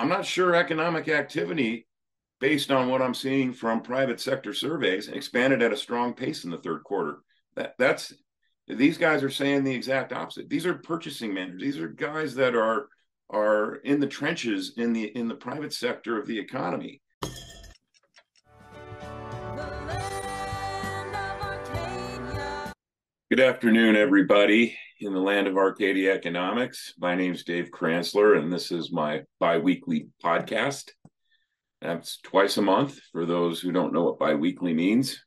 I'm not sure economic activity, based on what I'm seeing from private sector surveys, expanded at a strong pace in the third quarter. That that's these guys are saying the exact opposite. These are purchasing managers. These are guys that are are in the trenches in the in the private sector of the economy. Good afternoon, everybody in the land of Arcadia economics. My name is Dave Kranzler, and this is my biweekly podcast. That's twice a month for those who don't know what biweekly means.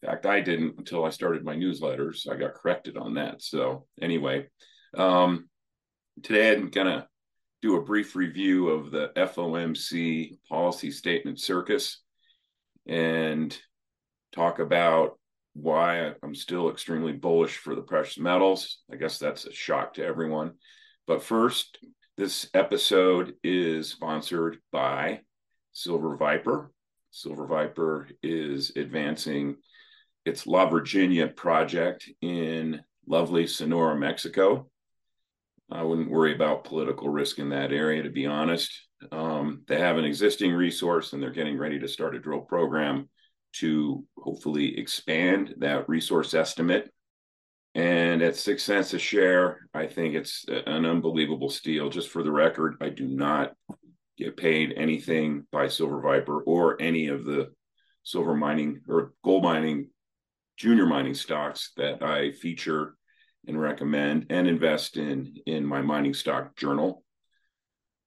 In fact, I didn't until I started my newsletters. I got corrected on that. So, anyway, um, today I'm going to do a brief review of the FOMC policy statement circus and talk about why I'm still extremely bullish for the precious metals. I guess that's a shock to everyone. But first, this episode is sponsored by Silver Viper. Silver Viper is advancing its La Virginia project in lovely Sonora, Mexico. I wouldn't worry about political risk in that area, to be honest. Um, they have an existing resource and they're getting ready to start a drill program to hopefully expand that resource estimate. And at six cents a share, I think it's an unbelievable steal. Just for the record, I do not get paid anything by Silver Viper or any of the silver mining or gold mining junior mining stocks that I feature and recommend and invest in in my mining stock journal.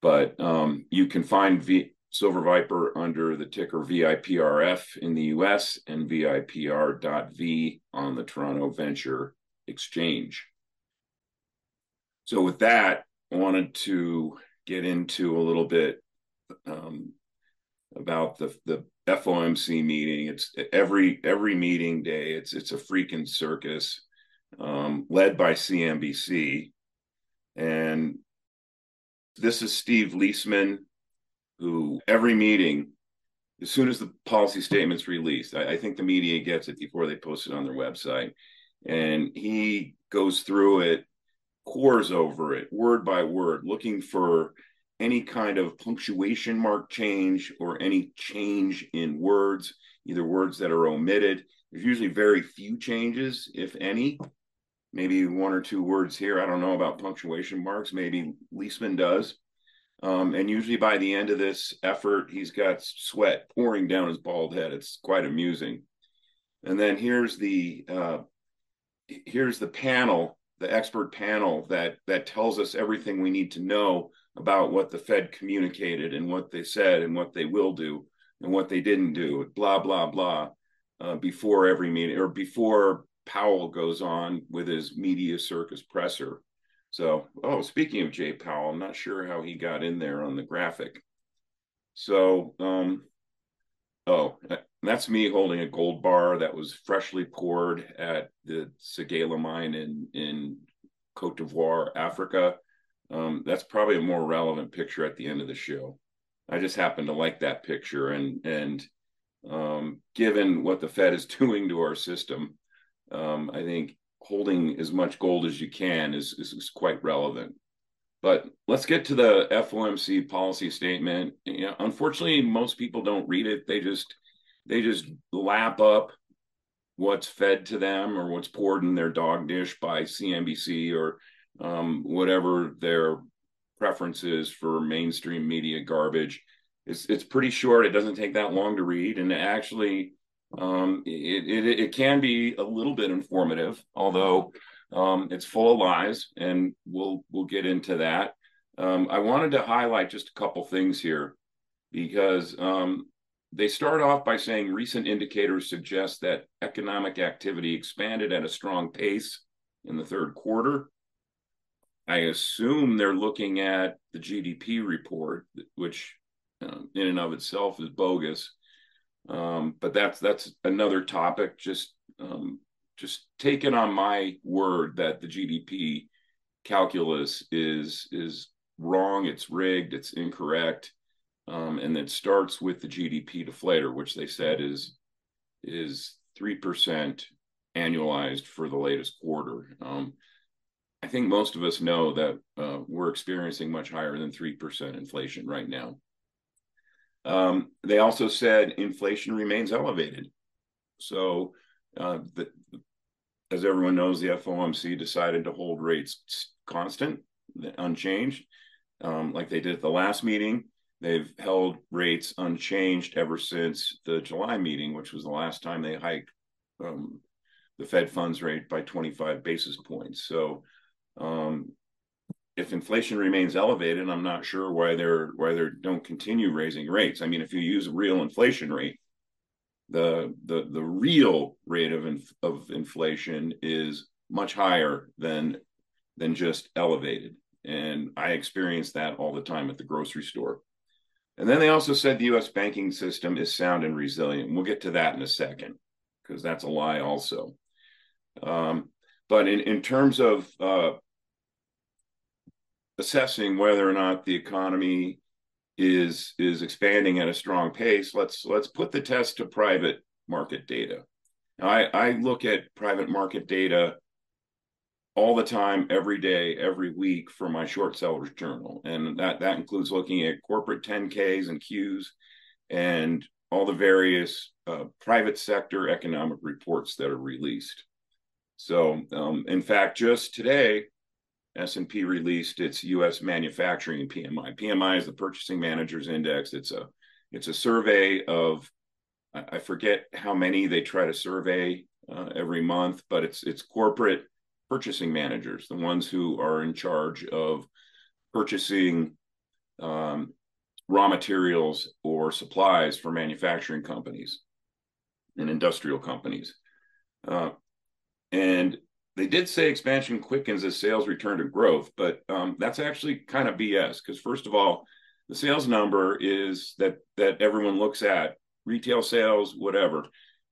But um, you can find v- Silver Viper under the ticker VIPRF in the US and VIPR.V on the Toronto Venture Exchange. So, with that, I wanted to get into a little bit um, about the the FOMC meeting. It's every every meeting day. It's it's a freaking circus, um, led by CNBC, and this is Steve Liesman, who every meeting, as soon as the policy statement's released, I, I think the media gets it before they post it on their website, and he goes through it, cores over it, word by word, looking for any kind of punctuation mark change or any change in words, either words that are omitted. There's usually very few changes, if any. Maybe one or two words here. I don't know about punctuation marks. Maybe Liesman does. Um, and usually by the end of this effort, he's got sweat pouring down his bald head. It's quite amusing. And then here's the uh, here's the panel, the expert panel that that tells us everything we need to know about what the Fed communicated and what they said and what they will do and what they didn't do. Blah blah blah. Uh, before every meeting or before Powell goes on with his media circus presser. So, oh, speaking of Jay Powell, I'm not sure how he got in there on the graphic. So, um, oh, that's me holding a gold bar that was freshly poured at the Séguéla mine in in Cote d'Ivoire, Africa. Um, that's probably a more relevant picture at the end of the show. I just happen to like that picture, and and um, given what the Fed is doing to our system, um, I think holding as much gold as you can is, is, is quite relevant. But let's get to the FOMC policy statement. You know, unfortunately, most people don't read it. They just they just lap up what's fed to them or what's poured in their dog dish by CNBC or um, whatever their preference is for mainstream media garbage. It's it's pretty short. It doesn't take that long to read, and actually um, it, it, it can be a little bit informative, although um, it's full of lies, and we'll we'll get into that. Um, I wanted to highlight just a couple things here because um, they start off by saying recent indicators suggest that economic activity expanded at a strong pace in the third quarter. I assume they're looking at the GDP report, which uh, in and of itself is bogus. Um, but that's that's another topic. Just um, just take it on my word that the GDP calculus is is wrong. It's rigged. It's incorrect. Um, and it starts with the GDP deflator, which they said is is three percent annualized for the latest quarter. Um, I think most of us know that uh, we're experiencing much higher than 3% inflation right now. Um, they also said inflation remains elevated. So, uh, the, as everyone knows, the FOMC decided to hold rates constant, unchanged, um, like they did at the last meeting. They've held rates unchanged ever since the July meeting, which was the last time they hiked um, the Fed funds rate by 25 basis points. So, um, if inflation remains elevated, I'm not sure why they're why they don't continue raising rates. I mean, if you use a real inflation rate, the the the real rate of inf- of inflation is much higher than than just elevated, and I experience that all the time at the grocery store. And then they also said the U.S. banking system is sound and resilient. We'll get to that in a second because that's a lie also. Um, but in, in terms of uh, assessing whether or not the economy is is expanding at a strong pace, let's let's put the test to private market data. Now, I, I look at private market data all the time, every day, every week for my short sellers journal, and that that includes looking at corporate 10Ks and Qs, and all the various uh, private sector economic reports that are released. So, um, in fact, just today, S&P released its U.S. manufacturing PMI. PMI is the Purchasing Managers Index. It's a it's a survey of I forget how many they try to survey uh, every month, but it's it's corporate purchasing managers, the ones who are in charge of purchasing um, raw materials or supplies for manufacturing companies and industrial companies. Uh, and they did say expansion quickens as sales return to growth, but um, that's actually kind of BS because first of all, the sales number is that that everyone looks at retail sales, whatever,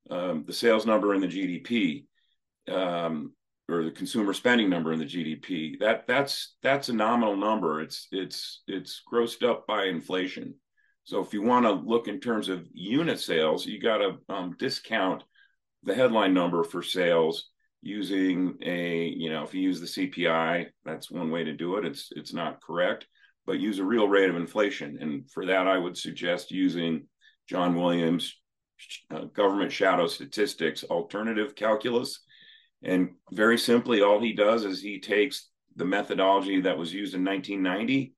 um, the sales number in the GDP, um, or the consumer spending number in the GDP. That that's that's a nominal number. It's it's it's grossed up by inflation. So if you want to look in terms of unit sales, you got to um, discount the headline number for sales using a you know if you use the CPI that's one way to do it. It's it's not correct but use a real rate of inflation. And for that I would suggest using John Williams uh, government shadow statistics alternative calculus. And very simply all he does is he takes the methodology that was used in 1990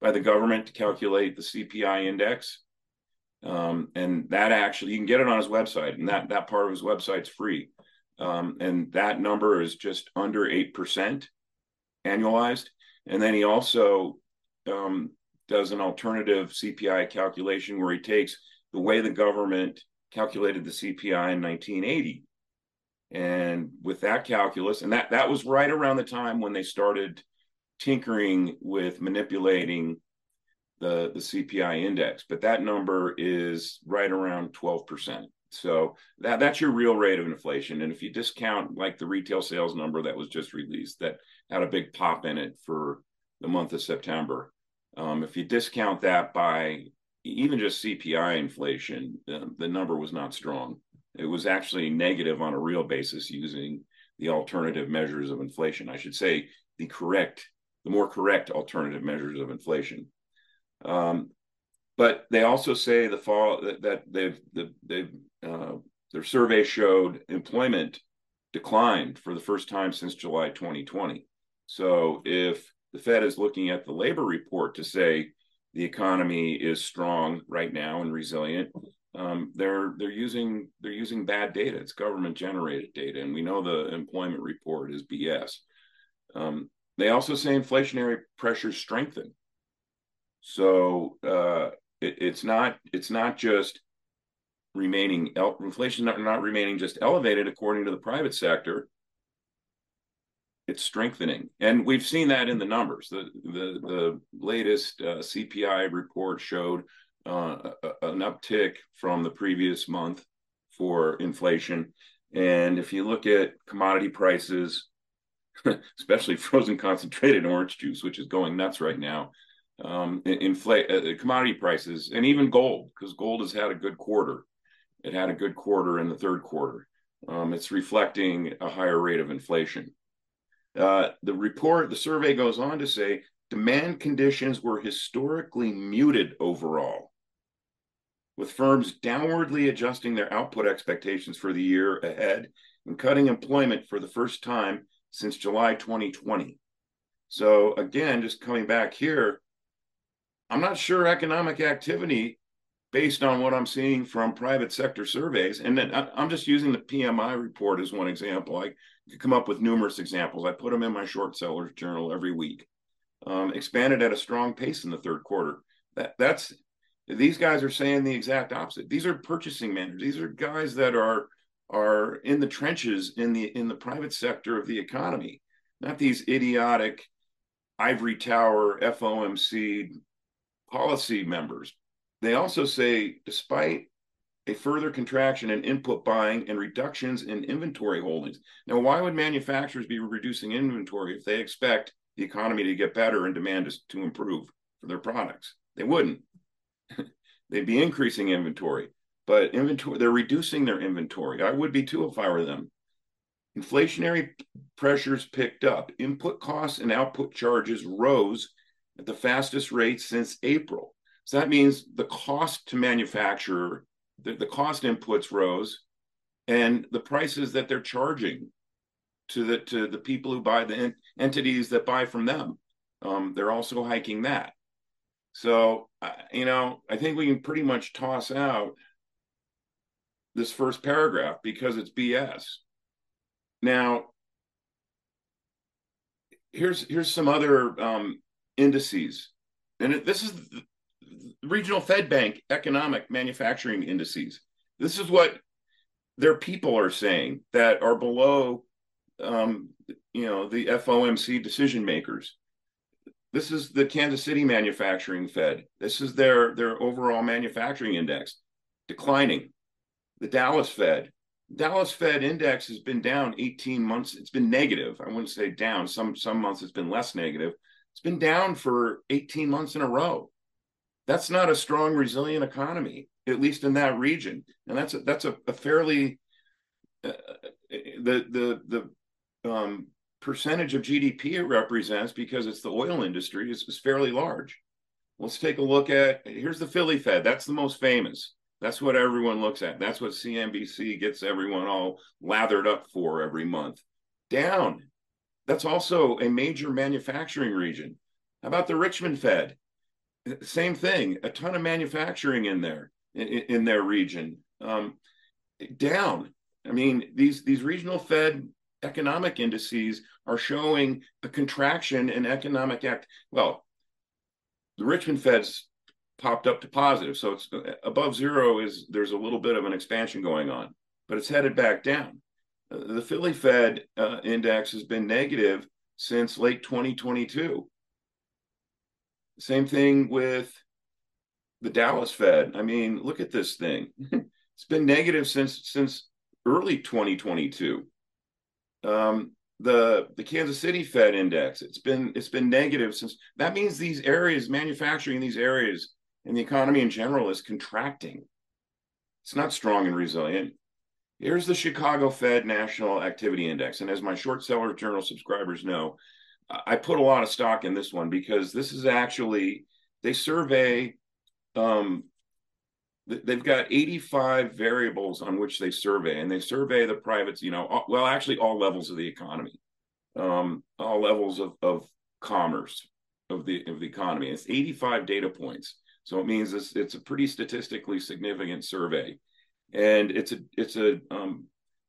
by the government to calculate the CPI index. Um, and that actually you can get it on his website and that that part of his website's free um, and that number is just under 8% annualized. And then he also um, does an alternative CPI calculation where he takes the way the government calculated the CPI in 1980. And with that calculus, and that, that was right around the time when they started tinkering with manipulating the, the CPI index, but that number is right around 12%. So that that's your real rate of inflation. And if you discount like the retail sales number that was just released, that had a big pop in it for the month of September. Um, if you discount that by even just CPI inflation, uh, the number was not strong. It was actually negative on a real basis using the alternative measures of inflation. I should say the correct, the more correct alternative measures of inflation. Um, but they also say the fall that, that they've the, they've uh, their survey showed employment declined for the first time since July 2020. So if the Fed is looking at the labor report to say the economy is strong right now and resilient, um, they're they're using they're using bad data. It's government generated data, and we know the employment report is BS. Um, they also say inflationary pressures strengthen. So uh, it, it's not it's not just remaining inflation not, not remaining just elevated according to the private sector it's strengthening. And we've seen that in the numbers. The the, the latest uh, cpi report showed uh, an uptick from the previous month for inflation. And if you look at commodity prices especially frozen concentrated orange juice which is going nuts right now um, inflate uh, commodity prices and even gold because gold has had a good quarter it had a good quarter in the third quarter. Um, it's reflecting a higher rate of inflation. Uh, the report, the survey goes on to say demand conditions were historically muted overall, with firms downwardly adjusting their output expectations for the year ahead and cutting employment for the first time since July 2020. So, again, just coming back here, I'm not sure economic activity based on what I'm seeing from private sector surveys. And then I'm just using the PMI report as one example. I could come up with numerous examples. I put them in my short sellers journal every week. Um, expanded at a strong pace in the third quarter. That that's these guys are saying the exact opposite. These are purchasing managers. These are guys that are are in the trenches in the in the private sector of the economy, not these idiotic ivory tower FOMC policy members. They also say, despite a further contraction in input buying and reductions in inventory holdings. Now, why would manufacturers be reducing inventory if they expect the economy to get better and demand to improve for their products? They wouldn't. They'd be increasing inventory, but inventory they're reducing their inventory. I would be too if I were them. Inflationary pressures picked up. Input costs and output charges rose at the fastest rate since April. So that means the cost to manufacture, the, the cost inputs rose, and the prices that they're charging to the to the people who buy the en- entities that buy from them, um, they're also hiking that. So uh, you know, I think we can pretty much toss out this first paragraph because it's BS. Now, here's here's some other um, indices, and it, this is regional Fed Bank economic manufacturing indices. This is what their people are saying that are below, um, you know, the FOMC decision makers. This is the Kansas City Manufacturing Fed. This is their their overall manufacturing index declining. The Dallas Fed, Dallas Fed index has been down 18 months. It's been negative. I wouldn't say down. Some some months it's been less negative. It's been down for 18 months in a row. That's not a strong, resilient economy, at least in that region. And that's a, that's a, a fairly uh, the the the um, percentage of GDP it represents because it's the oil industry is, is fairly large. Let's take a look at here's the Philly Fed. That's the most famous. That's what everyone looks at. That's what CNBC gets everyone all lathered up for every month. Down that's also a major manufacturing region. How about the Richmond Fed? Same thing, a ton of manufacturing in there in, in their region. Um, down. I mean, these these regional Fed economic indices are showing a contraction in economic act. Well, the Richmond Fed's popped up to positive, so it's above zero. Is there's a little bit of an expansion going on, but it's headed back down the Philly Fed uh, index has been negative since late 2022. Same thing with the Dallas Fed. I mean, look at this thing. it's been negative since since early 2022. Um, the the Kansas City Fed index, it's been it's been negative since that means these areas, manufacturing in these areas and the economy in general is contracting. It's not strong and resilient. Here's the Chicago Fed National Activity Index. And as my short seller journal subscribers know, I put a lot of stock in this one because this is actually, they survey, um, they've got 85 variables on which they survey, and they survey the privates, you know, well, actually all levels of the economy, um, all levels of, of commerce of the of the economy. It's 85 data points. So it means it's, it's a pretty statistically significant survey and it's a it's a um,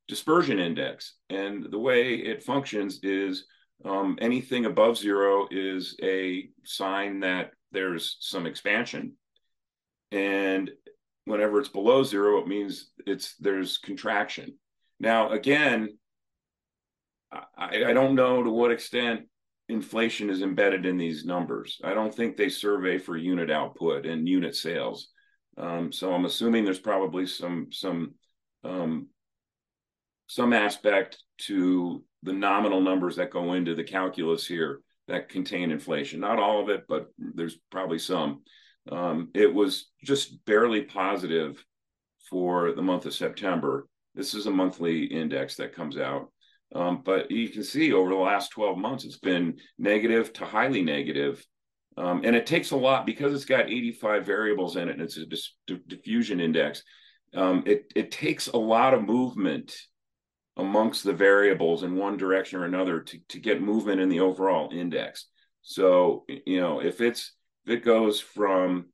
dispersion index, and the way it functions is um, anything above zero is a sign that there's some expansion, and whenever it's below zero, it means it's there's contraction. Now, again, I, I don't know to what extent inflation is embedded in these numbers. I don't think they survey for unit output and unit sales. Um, so I'm assuming there's probably some some um, some aspect to the nominal numbers that go into the calculus here that contain inflation. Not all of it, but there's probably some. Um, it was just barely positive for the month of September. This is a monthly index that comes out. Um, but you can see over the last 12 months, it's been negative to highly negative. Um, and it takes a lot because it's got 85 variables in it and it's a dis- diffusion index. Um, it, it takes a lot of movement amongst the variables in one direction or another to, to get movement in the overall index. So, you know, if it's if it goes from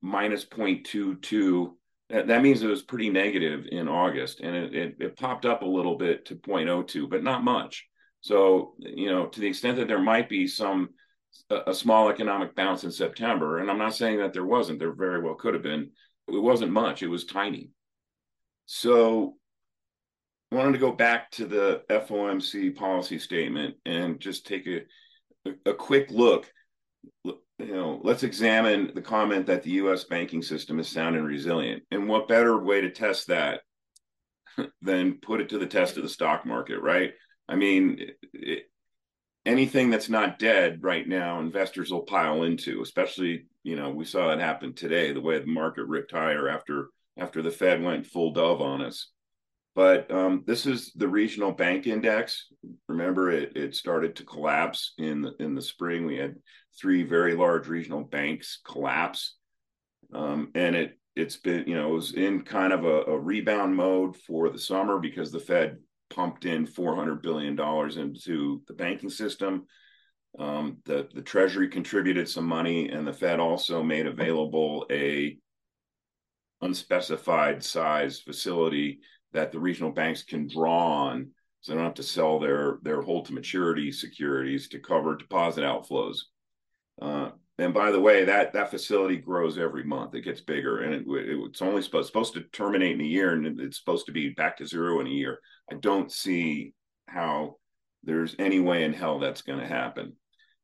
minus 0.22 that, that means it was pretty negative in August, and it, it, it popped up a little bit to 0.02, but not much. So, you know, to the extent that there might be some a, a small economic bounce in September, and I'm not saying that there wasn't, there very well could have been. It wasn't much; it was tiny. So, Wanted to go back to the FOMC policy statement and just take a a, a quick look you know, let's examine the comment that the U.S. banking system is sound and resilient. And what better way to test that than put it to the test of the stock market, right? I mean, it, anything that's not dead right now, investors will pile into. Especially, you know, we saw it happen today, the way the market ripped higher after after the Fed went full dove on us. But um, this is the regional bank index. Remember, it, it started to collapse in the, in the spring. We had three very large regional banks collapse, um, and it it's been you know it was in kind of a, a rebound mode for the summer because the Fed pumped in 400 billion dollars into the banking system. Um, the the Treasury contributed some money, and the Fed also made available a unspecified size facility that the regional banks can draw on so they don't have to sell their their hold to maturity securities to cover deposit outflows. Uh, and by the way that that facility grows every month. It gets bigger and it, it, it's only supposed, supposed to terminate in a year and it's supposed to be back to zero in a year. I don't see how there's any way in hell that's going to happen.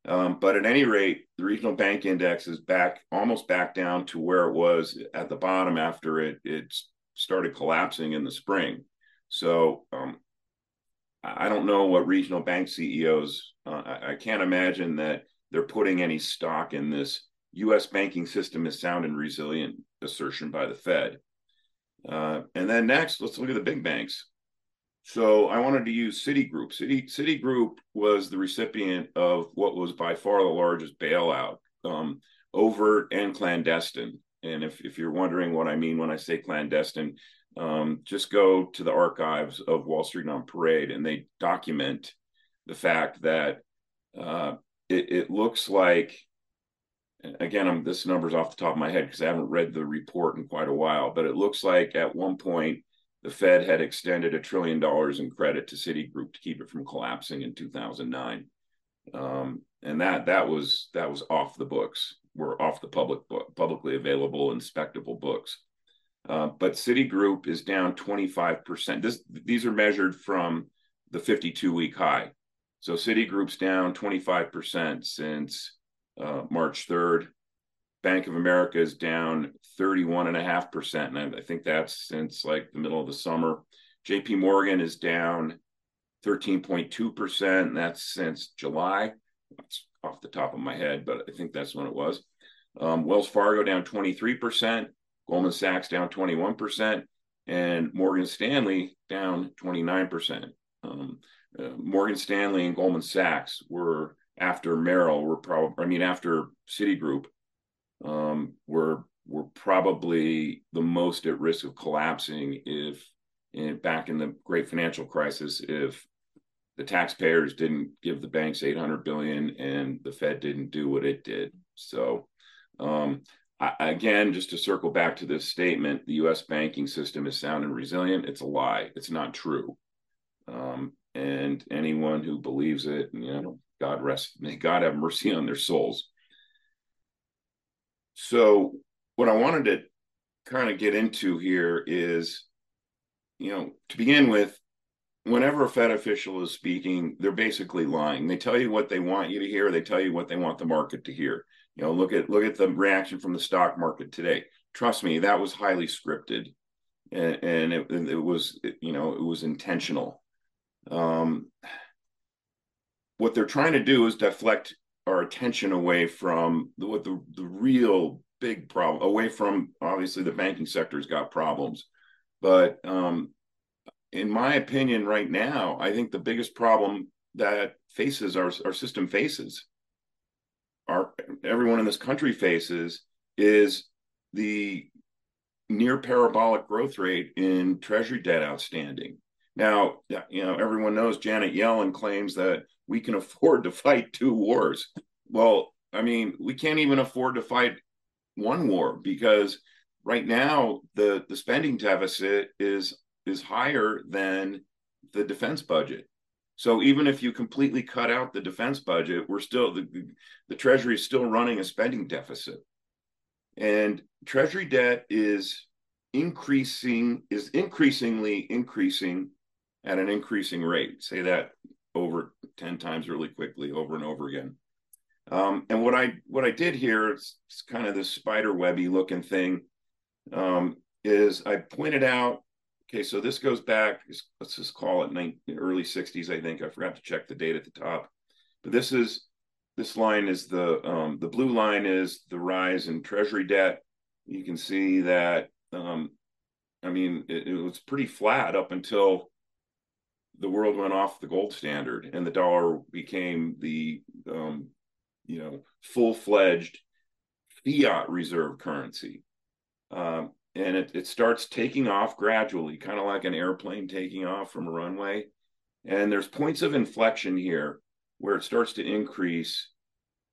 Um, but at any rate, the regional bank index is back almost back down to where it was at the bottom after it it's started collapsing in the spring. So um, I don't know what regional bank CEOs. Uh, I, I, can't imagine that they're putting any stock in this U.S. banking system is sound and resilient assertion by the Fed. Uh, and then next, let's look at the big banks. So I wanted to use Citigroup. Citi, Citigroup was the recipient of what was by far the largest bailout, um, overt and clandestine. And if, if you're wondering what I mean when I say clandestine, um, just go to the archives of Wall Street on Parade and they document the fact that uh, it, it, looks like, again, I'm, this number's off the top of my head because I haven't read the report in quite a while, but it looks like at one point the Fed had extended a trillion dollars in credit to Citigroup to keep it from collapsing in 2009. Um, and that that was that was off the books were off the public publicly available inspectable books. Uh, but Citigroup is down 25%. This, these are measured from the 52 week high. So Citigroup's down 25% since uh, March 3rd. Bank of America is down 31.5%. And I, I think that's since like the middle of the summer. JP Morgan is down 13.2%. And that's since July. That's off the top of my head, but I think that's when it was. Um, Wells Fargo down 23%, Goldman Sachs down 21%, and Morgan Stanley down 29%. Um, uh, Morgan Stanley and Goldman Sachs were after Merrill were probably, I mean, after Citigroup, um, were were probably the most at risk of collapsing if in, back in the great financial crisis if the taxpayers didn't give the banks 800 billion and the fed didn't do what it did so um, I, again, just to circle back to this statement, the U.S. banking system is sound and resilient. It's a lie. It's not true. Um, and anyone who believes it, you know, God rest, may God have mercy on their souls. So, what I wanted to kind of get into here is, you know, to begin with, whenever a Fed official is speaking, they're basically lying. They tell you what they want you to hear. They tell you what they want the market to hear. You know, look at look at the reaction from the stock market today. Trust me, that was highly scripted, and, and it, it, was you know it was intentional. Um, what they're trying to do is deflect our attention away from the, what the the real big problem away from obviously the banking sector's got problems, but um, in my opinion, right now, I think the biggest problem that faces our, our system faces, our everyone in this country faces, is the near parabolic growth rate in treasury debt outstanding. Now, you know, everyone knows Janet Yellen claims that we can afford to fight two wars. Well, I mean, we can't even afford to fight one war because right now the the spending deficit is is higher than the defense budget. So even if you completely cut out the defense budget, we're still the, the treasury is still running a spending deficit. And treasury debt is increasing is increasingly increasing at an increasing rate. Say that over 10 times really quickly over and over again. Um, and what I what I did here, it's, it's kind of this spider webby looking thing, um, is I pointed out. Okay, so this goes back. Let's just call it 19, early 60s. I think I forgot to check the date at the top, but this is this line is the um, the blue line is the rise in Treasury debt. You can see that. Um, I mean, it, it was pretty flat up until the world went off the gold standard and the dollar became the um, you know full-fledged fiat reserve currency um, and it, it starts taking off gradually kind of like an airplane taking off from a runway and there's points of inflection here where it starts to increase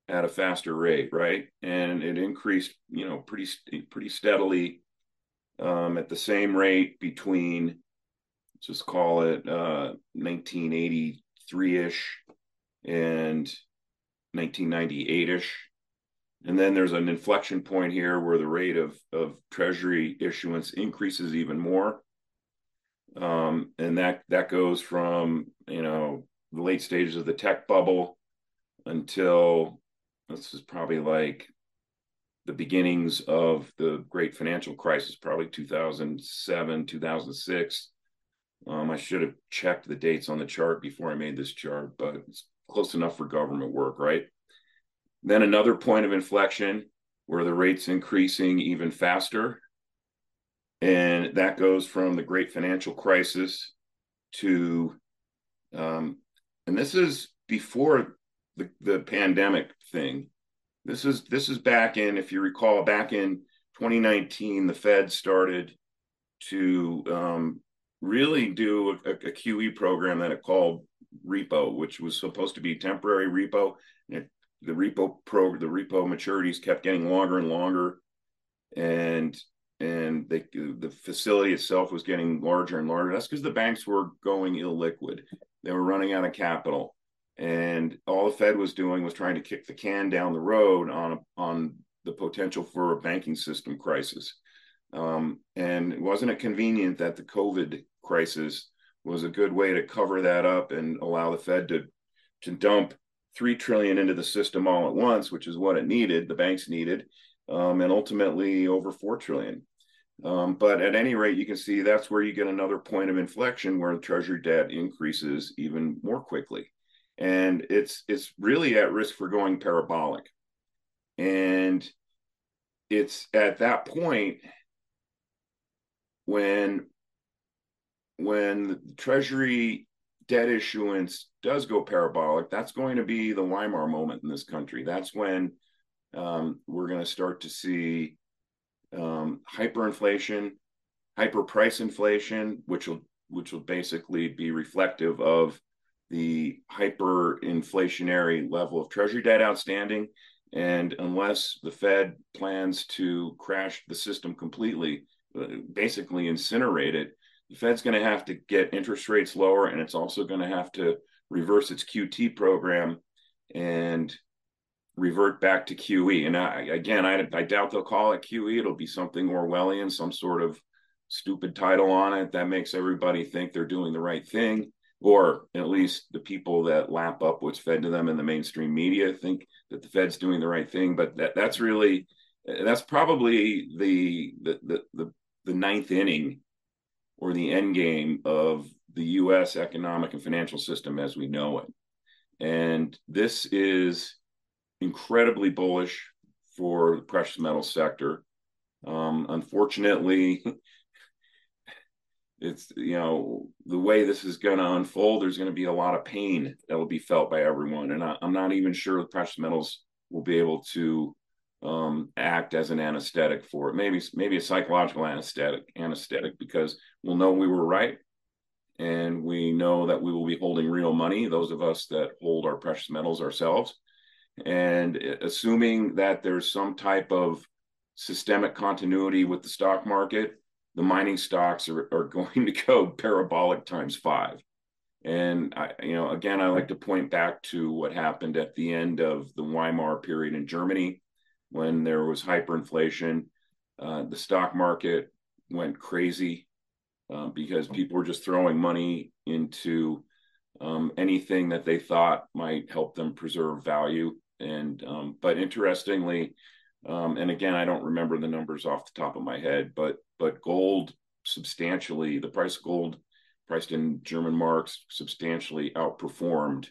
at a faster rate right and it increased you know pretty pretty steadily um, at the same rate between just call it uh, 1983ish and 1998ish. And then there's an inflection point here where the rate of, of treasury issuance increases even more. Um, and that that goes from you know the late stages of the tech bubble until this is probably like the beginnings of the great financial crisis, probably 2007, 2006. Um, I should have checked the dates on the chart before I made this chart, but it's close enough for government work, right? Then another point of inflection where the rate's increasing even faster. And that goes from the great financial crisis to, um, and this is before the, the pandemic thing. This is this is back in, if you recall, back in 2019, the Fed started to um, really do a, a, QE program that it called repo, which was supposed to be temporary repo. It, the repo pro the repo maturities kept getting longer and longer, and and they, the facility itself was getting larger and larger. That's because the banks were going illiquid. They were running out of capital, and all the Fed was doing was trying to kick the can down the road on on the potential for a banking system crisis. Um, and wasn't it convenient that the COVID crisis was a good way to cover that up and allow the Fed to to dump three trillion into the system all at once, which is what it needed, the banks needed, um, and ultimately over four trillion. Um, but at any rate, you can see that's where you get another point of inflection where the Treasury debt increases even more quickly, and it's it's really at risk for going parabolic, and it's at that point when when the Treasury debt issuance does go parabolic, that's going to be the Weimar moment in this country. That's when um, we're going to start to see um, hyperinflation, hyper price inflation, which will which will basically be reflective of the hyperinflationary level of Treasury debt outstanding. And unless the Fed plans to crash the system completely, uh, basically incinerate it, the Fed's going to have to get interest rates lower, and it's also going to have to reverse its QT program and revert back to QE. And I, again, I, I doubt they'll call it QE. It'll be something Orwellian, some sort of stupid title on it that makes everybody think they're doing the right thing, or at least the people that lap up what's fed to them in the mainstream media think that the Fed's doing the right thing. But that, that's really that's probably the the the the, the ninth inning or the end game of the US economic and financial system as we know it. And this is incredibly bullish for the precious metal sector. Um, unfortunately, it's you know the way this is going to unfold there's going to be a lot of pain that will be felt by everyone and I, am not even sure the precious metals will be able to um, act as an anesthetic for it. Maybe maybe a psychological anesthetic anesthetic because we'll know we were right and we know that we will be holding real money those of us that hold our precious metals ourselves. And assuming that there's some type of systemic continuity with the stock market the mining stocks are, are going to go parabolic times five. And I, you know, again, I like to point back to what happened at the end of the Weimar period in Germany when there was hyperinflation. Uh, the stock market went crazy uh, because people were just throwing money into um, anything that they thought might help them preserve value. And um, but interestingly, um, and again, I don't remember the numbers off the top of my head, but but gold substantially, the price of gold priced in German marks substantially outperformed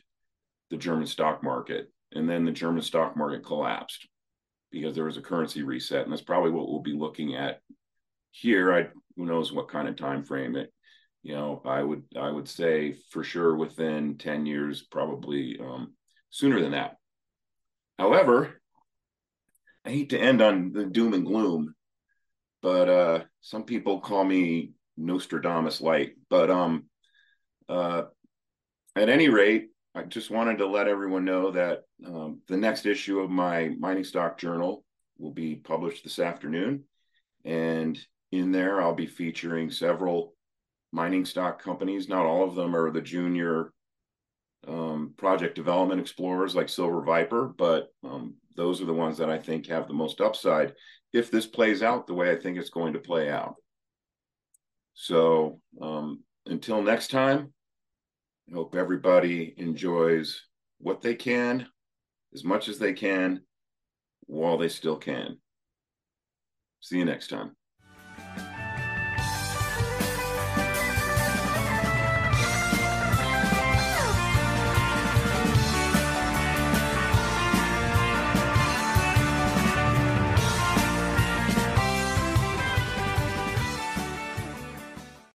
the German stock market. And then the German stock market collapsed because there was a currency reset. And that's probably what we'll be looking at here. I who knows what kind of time frame it, you know, I would I would say for sure within 10 years, probably um, sooner than that. However, I hate to end on the doom and gloom, but uh, some people call me Nostradamus light. But um, uh, at any rate, I just wanted to let everyone know that um, the next issue of my mining stock journal will be published this afternoon, and in there I'll be featuring several mining stock companies. Not all of them are the junior um, project development explorers like Silver Viper, but um, those are the ones that I think have the most upside if this plays out the way I think it's going to play out. So um, until next time, I hope everybody enjoys what they can as much as they can while they still can. See you next time.